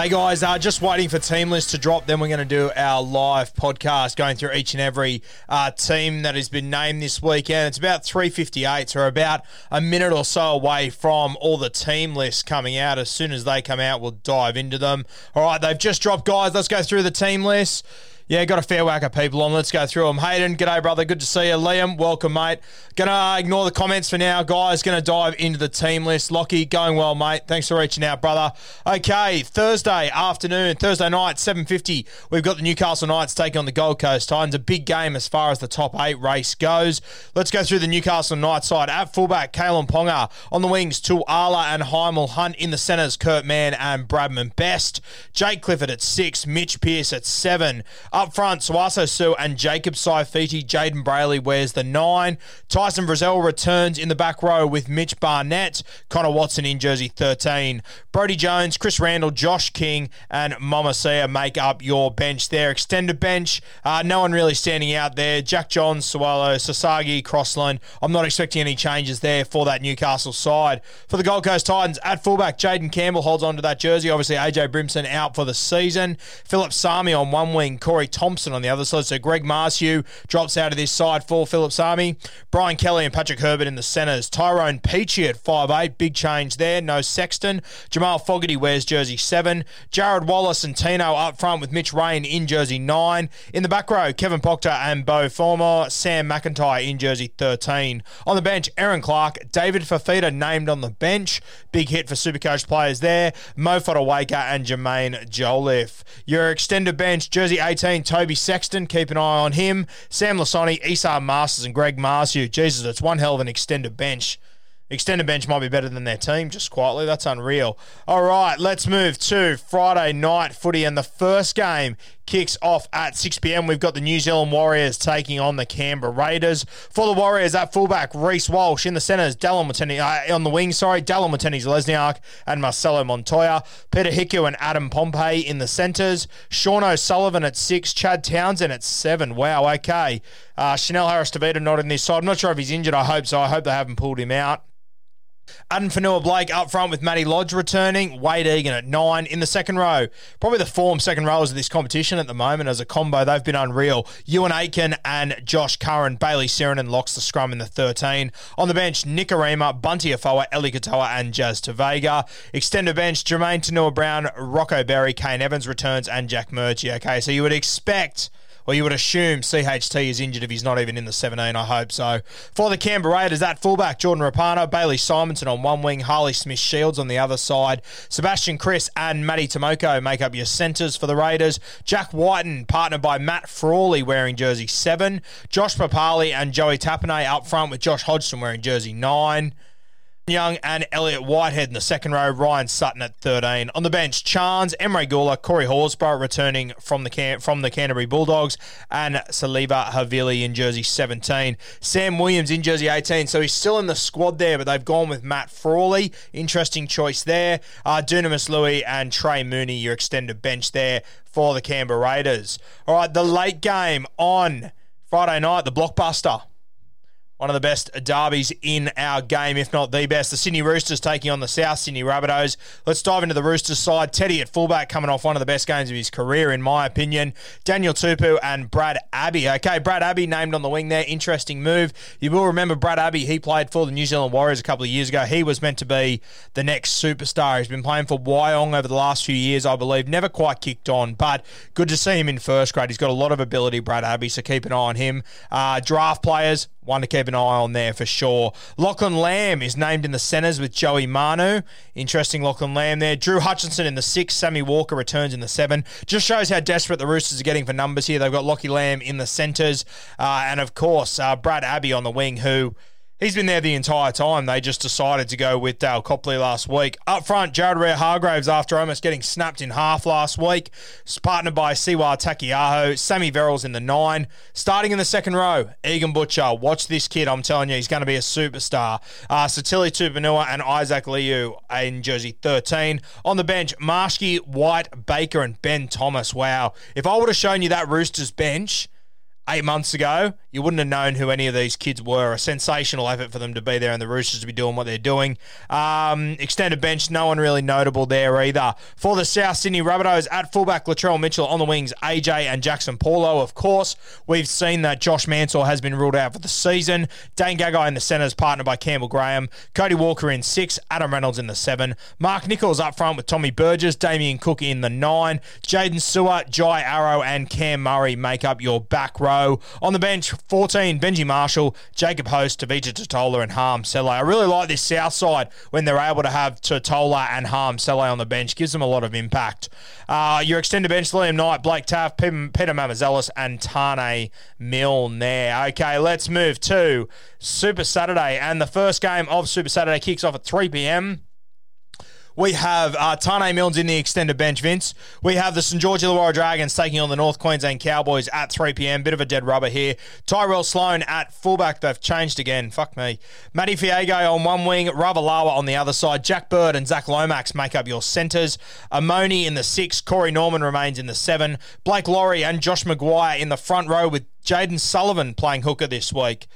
Hey guys, uh, just waiting for team list to drop. Then we're going to do our live podcast going through each and every uh, team that has been named this weekend. It's about 3.58, so about a minute or so away from all the team lists coming out. As soon as they come out, we'll dive into them. All right, they've just dropped, guys. Let's go through the team list. Yeah, got a fair whack of people on. Let's go through them. Hayden, g'day, brother. Good to see you. Liam, welcome, mate. Gonna ignore the comments for now, guys. Gonna dive into the team list. Lockie, going well, mate. Thanks for reaching out, brother. Okay, Thursday afternoon, Thursday night, 7.50. We've got the Newcastle Knights taking on the Gold Coast Titans. A big game as far as the top eight race goes. Let's go through the Newcastle Knights side. At fullback, Kalyn Ponga. On the wings, Tuala and Hymel Hunt. In the centres, Kurt Mann and Bradman Best. Jake Clifford at six. Mitch Pearce at seven. Up front, Sauaso Sue and Jacob Saifiti. Jayden Brailey wears the nine. Tyson Frizell returns in the back row with Mitch Barnett. Connor Watson in jersey 13. Brodie Jones, Chris Randall, Josh King, and Mama Sia make up your bench there. Extended bench, uh, no one really standing out there. Jack Johns, Swallow, Sasagi, Crossland. I'm not expecting any changes there for that Newcastle side. For the Gold Coast Titans, at fullback, Jayden Campbell holds on to that jersey. Obviously, AJ Brimson out for the season. Phillip Sami on one wing, Corey Thompson on the other side. So Greg Marzhew drops out of this side for Phillip Sami. Brian Kelly and Patrick Herbert in the centres. Tyrone Peachey at 5'8", big change there. No Sexton. Jamal Fogarty wears jersey 7. Jarrod Wallace and Tino up front with Mitch Rein in jersey 9. In the back row, Kevin Proctor and Beau Fermor. Sam McIntyre in jersey 13. On the bench, Erin Clark, David Fifita named on the bench. Big hit for Supercoach players there. Mo Fotuaika and Jaimin Jolliffe. Your extended bench, jersey 18, Toby Sexton. Keep an eye on him. Sam Lisone, Esan Marsters and Greg Marzhew. Jesus, it's one hell of an extended bench. Extended bench might be better than their team, just quietly. That's unreal. All right, let's move to Friday night footy, and the first game kicks off at 6 p.m. We've got the New Zealand Warriors taking on the Canberra Raiders. For the Warriors, at fullback, Reece Walsh. In the centres, Dallin Watene, uh, on the wing, sorry, Dallin Watene Zelezniak and Marcelo Montoya. Peter Hiku and Adam Pompey in the centres. Sean O'Sullivan at 6. Chad Townsend at 7. Wow, okay. Uh, Chanel Harris Tavita not in this side. I'm not sure if he's injured. I hope so. I hope they haven't pulled him out. Addin Fonua Blake up front with Matty Lodge returning. Wade Egan at nine in the second row. Probably the form second rowers of this competition at the moment as a combo. They've been unreal. Euan Aitken and Josh Curran. Bayley Sironen locks the scrum in the 13. On the bench, Nick Arima, Bunty Afoa, Eli Katoa, and Jazz Tevaga. Extended bench, Jermaine Tanua Brown, Rocco Berry, Kane Evans returns, and Jack Murchie. Okay, so you would expect well, you would assume CHT is injured if he's not even in the 17, I hope so. For the Canberra Raiders, that fullback, Jordan Rapana, Bailey Simonsson on one wing, Harley Smith Shields on the other side, Sebastian Kris and Matty Timoko make up your centres for the Raiders. Jack Wighton, partnered by Matt Frawley, wearing jersey 7. Josh Papalii and Joey Tapine up front with Josh Hodgson wearing jersey 9. Young and Elliot Whitehead in the second row. Ryan Sutton at 13. On the bench, Chance, Emre Guler, Corey Horsburgh returning from the Can- from the Canterbury Bulldogs, and Siliva Havili in jersey 17. Sam Williams in jersey 18. So he's still in the squad there, but they've gone with Matt Frawley. Interesting choice there. Uh, Dunamis Lui and Trey Mooney, your extended bench there for the Canberra Raiders. All right, the late game on Friday night, the blockbuster. One of the best derbies in our game, if not the best. The Sydney Roosters taking on the South Sydney Rabbitohs. Let's dive into the Roosters side. Teddy at fullback coming off one of the best games of his career, in my opinion. Daniel Tupou and Brad Abbey. Okay, Brad Abbey named on the wing there. Interesting move. You will remember Brad Abbey. He played for the New Zealand Warriors a couple of years ago. He was meant to be the next superstar. He's been playing for Wyong over the last few years, I believe. Never quite kicked on, but good to see him in first grade. He's got a lot of ability, Brad Abbey, so keep an eye on him. Uh, draft players, one to keep an eye on there for sure. Lachlan Lamb is named in the centres with Joey Manu. Interesting Lachlan Lamb there. Drew Hutchison in the six. Sammy Walker returns in the seven. Just shows how desperate the Roosters are getting for numbers here. They've got Lockie Lamb in the centres. Uh, and of course, uh, Brad Abbey on the wing, who He's been there the entire time. They just decided to go with Dale Copley last week. Up front, Jared Waerea Hargreaves, after almost getting snapped in half last week, partnered by Siwa Taukeiaho. Sammy Verrills in the nine. Starting in the second row, Egan Butcher. Watch this kid. I'm telling you, he's going to be a superstar. Uh, Sitili Tupouniua and Isaac Liu in jersey 13. On the bench, Marshke, White, Baker, and Ben Thomas. Wow. If I would have shown you that Roosters bench, eight months ago, you wouldn't have known who any of these kids were. A sensational effort for them to be there and the Roosters to be doing what they're doing. Um, extended bench, no one really notable there either. For the South Sydney Rabbitohs, at fullback, Latrell Mitchell on the wings, AJ and Jaxson Paulo. Of course, we've seen that Josh Mansour has been ruled out for the season. Dane Gagai in the centres, partnered by Campbell Graham. Cody Walker in six, Adam Reynolds in the seven. Mark Nicholls up front with Tommy Burgess, Damien Cook in the nine. Jaden Stewart, Jai Arrow, and Cam Murray make up your back row. On the bench, 14, Benji Marshall, Jacob Host, Tevita Tatola, and Hame Sele. I really like this south side when they're able to have Tatola and Hame Sele on the bench. Gives them a lot of impact. Uh, your extended bench, Liam Knight, Blake Taft, Peter Mamouzelos, and Taane Milne there. Okay, let's move to Super Saturday. And the first game of Super Saturday kicks off at 3 p.m. We have uh, Taane Milnes in the extended bench, Vince. We have the St. George Illawarra Dragons taking on the North Queensland Cowboys at 3 p.m. Bit of a dead rubber here. Tyrell Sloan at fullback. They've changed again. Fuck me. Matty Feagai on one wing, Ravalawa on the other side. Jack Bird and Zach Lomax make up your centres. Amoni in the six. Corey Norman remains in the seven. Blake Lawrie and Josh McGuire in the front row with Jayden Sullivan playing hooker this week.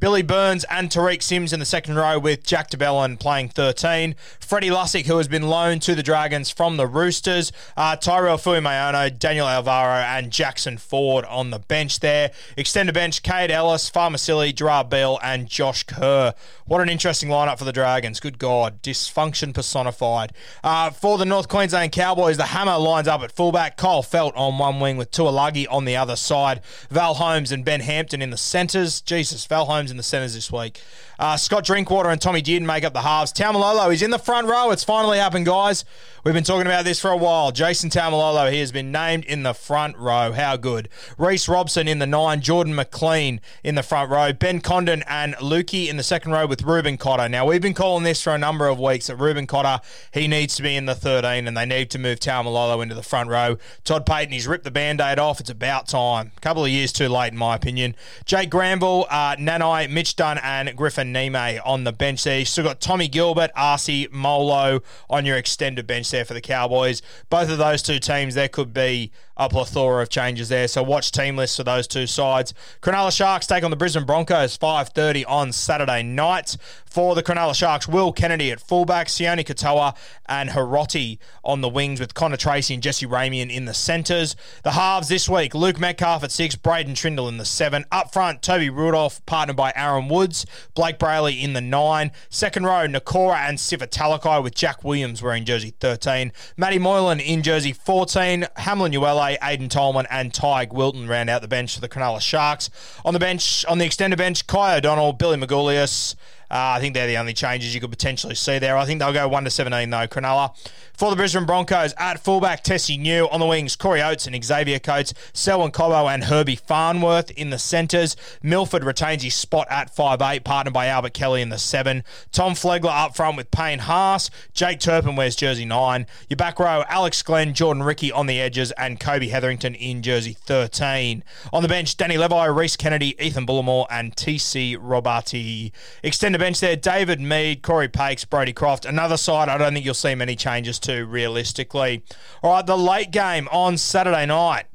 Billy Burns and Tariq Sims in the second row with Jack de Belin playing 13. Freddie Lussick, who has been loaned to the Dragons from the Roosters. Uh, Tyrell Fuimaono, Daniel Alvaro, and Jackson Ford on the bench there. Extended bench, Cade Ellis, Farmasili, Gerard Beale, and Josh Kerr. What an interesting lineup for the Dragons. Good God. Dysfunction personified. Uh, for the North Queensland Cowboys, the hammer lines up at fullback. Kyle Feldt on one wing with Taulagi on the other side. Val Holmes and Ben Hampton in the centres. Jesus, Val Holmes in the centres this week. Uh, Scott Drinkwater and Tommy Dearden make up the halves. Taumalolo is in the front row. It's finally happened, guys. We've been talking about this for a while. Jason Taumalolo, he has been named in the front row. How good. Reece Robson in the nine. Jordan McLean in the front row. Ben Condon and Lukey in the second row with Reuben Cotter. Now, we've been calling this for a number of weeks that Reuben Cotter, he needs to be in the 13 and they need to move Taumalolo into the front row. Todd Payten, he's ripped the band-aid off. It's about time. A couple of years too late, in my opinion. Jake Granville, uh, Nanai, Mitch Dunn, and Griffin Neame on the bench there. You still got Tommy Gilbert, Arcee, Molo on your extended bench there for the Cowboys. Both of those two teams, there could be a plethora of changes there. So watch team lists for those two sides. Cronulla Sharks take on the Brisbane Broncos 5:30 on Saturday night. For the Cronulla Sharks, Will Kennedy at fullback, Sione Katoa and Hiroti on the wings with Connor Tracey and Jesse Ramien in the centres. The halves this week, Luke Metcalf at six, Braydon Trindall in the seven. Up front, Toby Rudolf, partnered by Aaron Woods, Blayke Brailey in the nine. Second row, Nikora and Sifa Talakai with Jack Williams wearing jersey 13. Matty Moylan in jersey 14. Hamlin Uele, Aiden Tolman and Ty Wilton round out the bench for the Cronulla Sharks. On the bench, on the extended bench, Kai O'Donnell, Billy Magoulias, Uh, I think they're the only changes you could potentially see there. I think they'll go 1 to 17 though, Cronulla. For the Brisbane Broncos, at fullback, Tesi Niu. On the wings, Corey Oates and Xavier Coates. Selwyn Cobbo and Herbie Farnworth in the centres. Milford retains his spot at 5'8", partnered by Albert Kelly in the 7. Tom Flegler up front with Payne Haas. Jake Turpin wears jersey 9. Your back row, Alex Glenn, Jordan Riki on the edges, and Kobe Hetherington in jersey 13. On the bench, Danny Levi, Reese Kennedy, Ethan Bullemor, and TC Robati. Extended bench there, David Mead, Corey Pakes, Brody Croft. Another side I don't think you'll see many changes to realistically. All right, the late game on Saturday night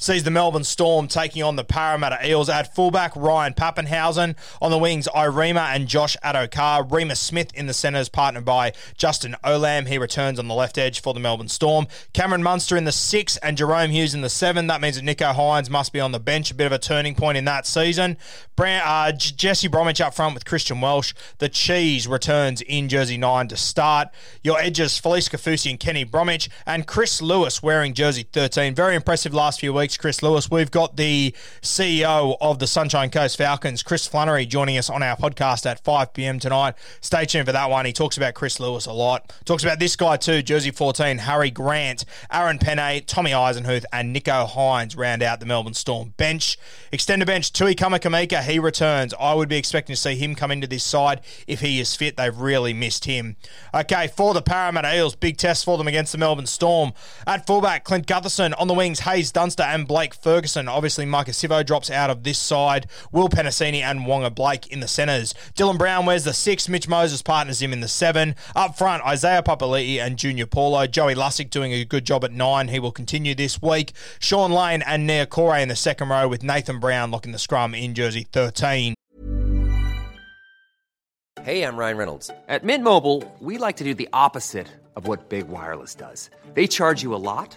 sees the Melbourne Storm taking on the Parramatta Eels at fullback Ryan Papenhuyzen On the wings, Ieremia and Josh Addo-Carr. Smith in the centres, partnered by Justin Olam. He returns on the left edge for the Melbourne Storm. Cameron Munster in the six and Jahrome Hughes in the seven. That means that Nicho Hynes must be on the bench. A bit of a turning point in that season. Uh, Jesse Bromwich up front with Christian Welch. The Cheese returns in jersey nine to start. Your edges, Felise Kaufusi and Kenny Bromwich, and Chris Lewis wearing jersey 13. Very impressive last few weeks Chris Lewis. We've got the CEO of the Sunshine Coast Falcons, Chris Flannery, joining us on our podcast at 5 p.m. tonight. Stay tuned for that one. He talks about Chris Lewis a lot. Talks about this guy too, Jersey 14, Harry Grant, Aaron Pene, Tommy Eisenhuth, and Nicho Hynes round out the Melbourne Storm bench. Extended bench, Tui Kamikamica, he returns. I would be expecting to see him come into this side if he is fit. They've really missed him. Okay, for the Parramatta Eels, big test for them against the Melbourne Storm. At fullback, Clint Gutherson. On the wings, Haze Dunster and Blake Ferguson. Obviously, Maika Sivo drops out of this side. Will Penisini and Waqa Blake in the centres. Dylan Brown wears the six. Mitch Moses partners him in the seven. Up front, Isaiah Papali'i and Junior Paulo. Joey Lussick doing a good job at nine. He will continue this week. Sean Lane and Niukore in the second row with Nathan Brown locking the scrum in jersey 13. Hey, I'm Ryan Reynolds. At Mint Mobile, we like to do the opposite of what Big Wireless does. They charge you a lot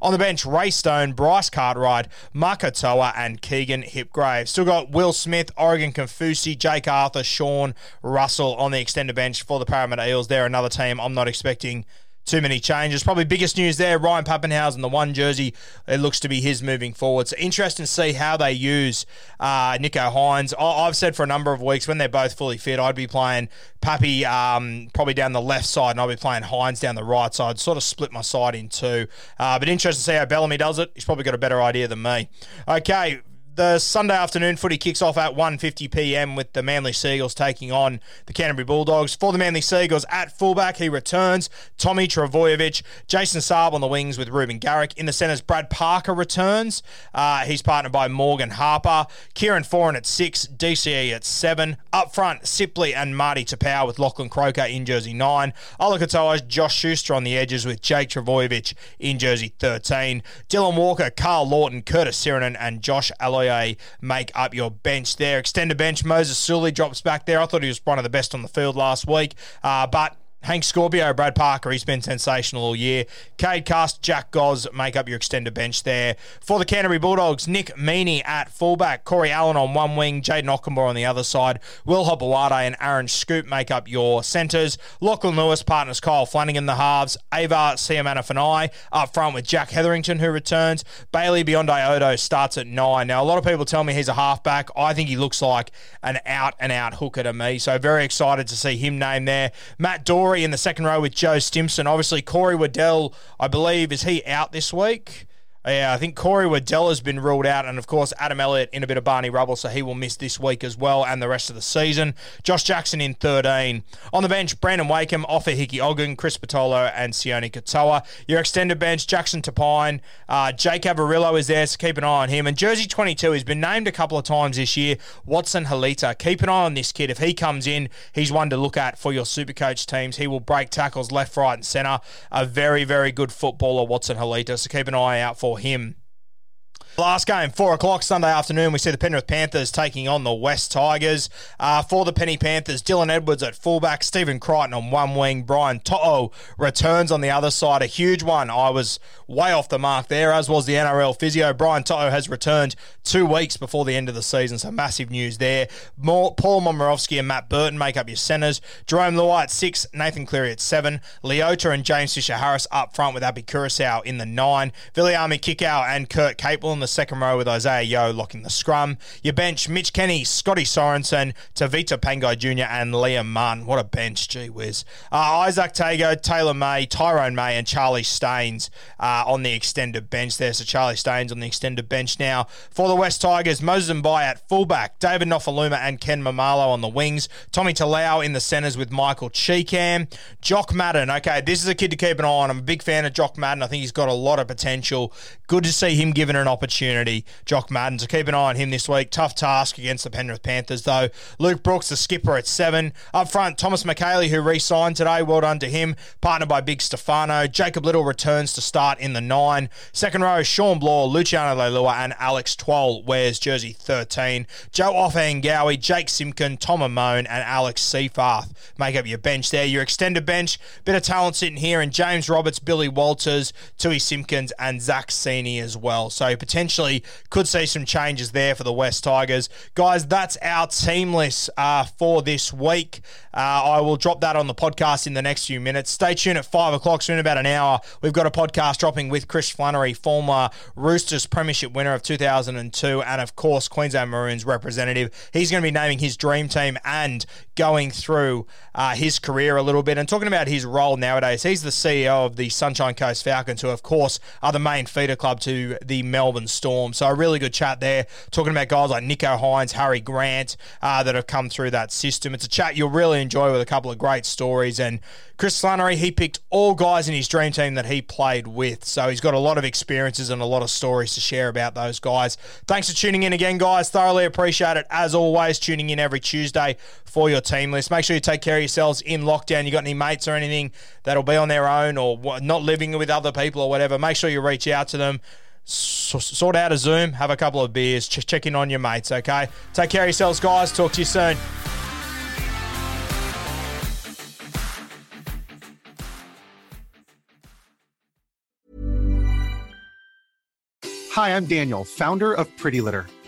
On the bench, Ray Stone, Bryce Cartwright, Makatoa, and Keegan Hipgrave. Still got Will Smith, Oregon Kaufusi, Jake Arthur, Sean Russell on the extended bench for the Parramatta Eels. They're another team I'm not expecting too many changes. Probably biggest news there, Ryan Papenhuyzen, the one jersey, it looks to be his moving forward. So interesting to see how they use uh, Nicho Hynes. I- have said for a number of weeks when they're both fully fit, I'd be playing Pappy um, probably down the left side and I'll be playing Hynes down the right side. Sort of split my side in two. Uh, but interesting to see how Bellamy does it. He's probably got a better idea than me. Okay, the Sunday afternoon footy kicks off at 1.50 p.m. with the Manly Seagulls taking on the Canterbury Bulldogs. For the Manly Seagulls, at fullback, he returns. Tommy Trbojevic, Jason Saab on the wings with Reuben Garrick. In the centres, Brad Parker returns. Uh, he's partnered by Morgan Harper. Kieran Foran at six, DCE at seven. Up front, Sipley and Marty Taupau with Lachlan Croker in jersey nine. Olakatoa, Josh Schuster on the edges with Jake Trbojevic in jersey 13. Dylan Walker, Karl Lawton, Curtis Sironen, and Josh Aloiai make up your bench there. Extended bench, Moses Suli drops back there. I thought he was one of the best on the field last week, uh, but Hank Scorpio, Brad Parker, he's been sensational all year. Cade Cast, Jack Goz make up your extended bench there. For the Canterbury Bulldogs, Nick Meaney at fullback, Corey Allen on one wing, Jayden Okunbor on the other side, Will Hopoate and Aaron Schoupp make up your centres. Lachlan Lewis partners Kyle Flanagan the halves, Ava Siamanafanai up front with Jack Hetherington who returns. Bailey Biondi Odo starts at nine. Now, a lot of people tell me he's a halfback. I think he looks like an out and out hooker to me, so very excited to see him named there. Matt Doorey in the second row with Joe Stimson. Obviously, Corey Waddell, I believe, is he out this week? Yeah, I think Corey Waddell has been ruled out, and of course Adam Elliott in a bit of Barney rubble, so he will miss this week as well and the rest of the season. Josh Jackson in 13. On the bench, Brandon Wakeham, Offa Hickey Ogden, Chris Patolo, and Sione Katoa. Your extended bench, Jackson Tapine, uh, Jake Averillo is there, so keep an eye on him. And Jersey 22 has been named a couple of times this year, Watson Heleta. Keep an eye on this kid. If he comes in, he's one to look at for your Supercoach teams. He will break tackles left, right, and centre. A very, very good footballer, Watson Heleta, so keep an eye out for him. Last game, 4 o'clock Sunday afternoon, we see the Penrith Panthers taking on the West Tigers. Uh, for the Penny Panthers, Dylan Edwards at fullback, Stephen Crichton on one wing, Brian To'o returns on the other side. A huge one. I was way off the mark there, as was the NRL physio. Brian To'o has returned two weeks before the end of the season, so massive news there. More, Paul Momirovski and Matt Burton make up your centres. Jarome Luai at six, Nathan Cleary at seven, Leota and James Fisher Harris up front with Api Koroisau in the nine, Viliami Kikau and Kurt Capewell in the second row with Isaah Yeo locking the scrum. Your bench, Mitch Kenny, Scotty Sorensen, Tevita Pangai Jr. and Liam Martin. What a bench, gee whiz. Uh, Izack Tago, Taylor May, Tyrone May and Charlie Staines uh, on the extended bench there. So Charlie Staines on the extended bench now. For the West Tigers, Moses Mbye at fullback, David Nofoaluma and Ken Maumalo on the wings, Tommy Talau in the centres with Michael Chee-Kam, Jock Madden. Okay, this is a kid to keep an eye on. I'm a big fan of Jock Madden. I think he's got a lot of potential. Good to see him given an opportunity, Jock Madden. So keep an eye on him this week. Tough task against the Penrith Panthers, though. Luke Brooks, the skipper at seven. Up front, Thomas Mikaele, who re signed today. Well done to him. Partnered by Big Stefano. Jacob Little returns to start in the nine. Second row, Shawn Blore, Luciano Leilua, and Alex Twal wears jersey 13. Joe Ofahengaue, Jake Simpkin, Tom Amone, and Alex Seyfarth make up your bench there. Your extended bench, bit of talent sitting here, and James Roberts, Billy Walters, Tui Simpkins, and Zach Sini as well. So potentially could see some changes there for the West Tigers. Guys, that's our team list uh, for this week. Uh, I will drop that on the podcast in the next few minutes. Stay tuned at five o'clock, soon about an hour. We've got a podcast dropping with Chris Flannery, former Roosters Premiership winner of 2002, and of course, Queensland Maroons representative. He's going to be naming his dream team and going through uh, his career a little bit and talking about his role nowadays. He's the CEO of the Sunshine Coast Falcons, who, of course, are the main feeder club to the Melbourne Storm. So, a really good chat there, talking about guys like Nicho Hynes, Harry Grant uh, that have come through that system. It's a chat you'll really enjoy with a couple of great stories. And Chris Flannery, he picked all guys in his dream team that he played with. So, he's got a lot of experiences and a lot of stories to share about those guys. Thanks for tuning in again, guys. Thoroughly appreciate it. As always, tuning in every Tuesday for your team list. Make sure you take care of yourselves in lockdown. You got any mates or anything that'll be on their own or not living with other people or whatever, make sure you reach out to them. Sort out a Zoom, have a couple of beers, ch- check in on your mates, okay? Take care of yourselves, guys. Talk to you soon. Hi, I'm Daniel, founder of Pretty Litter.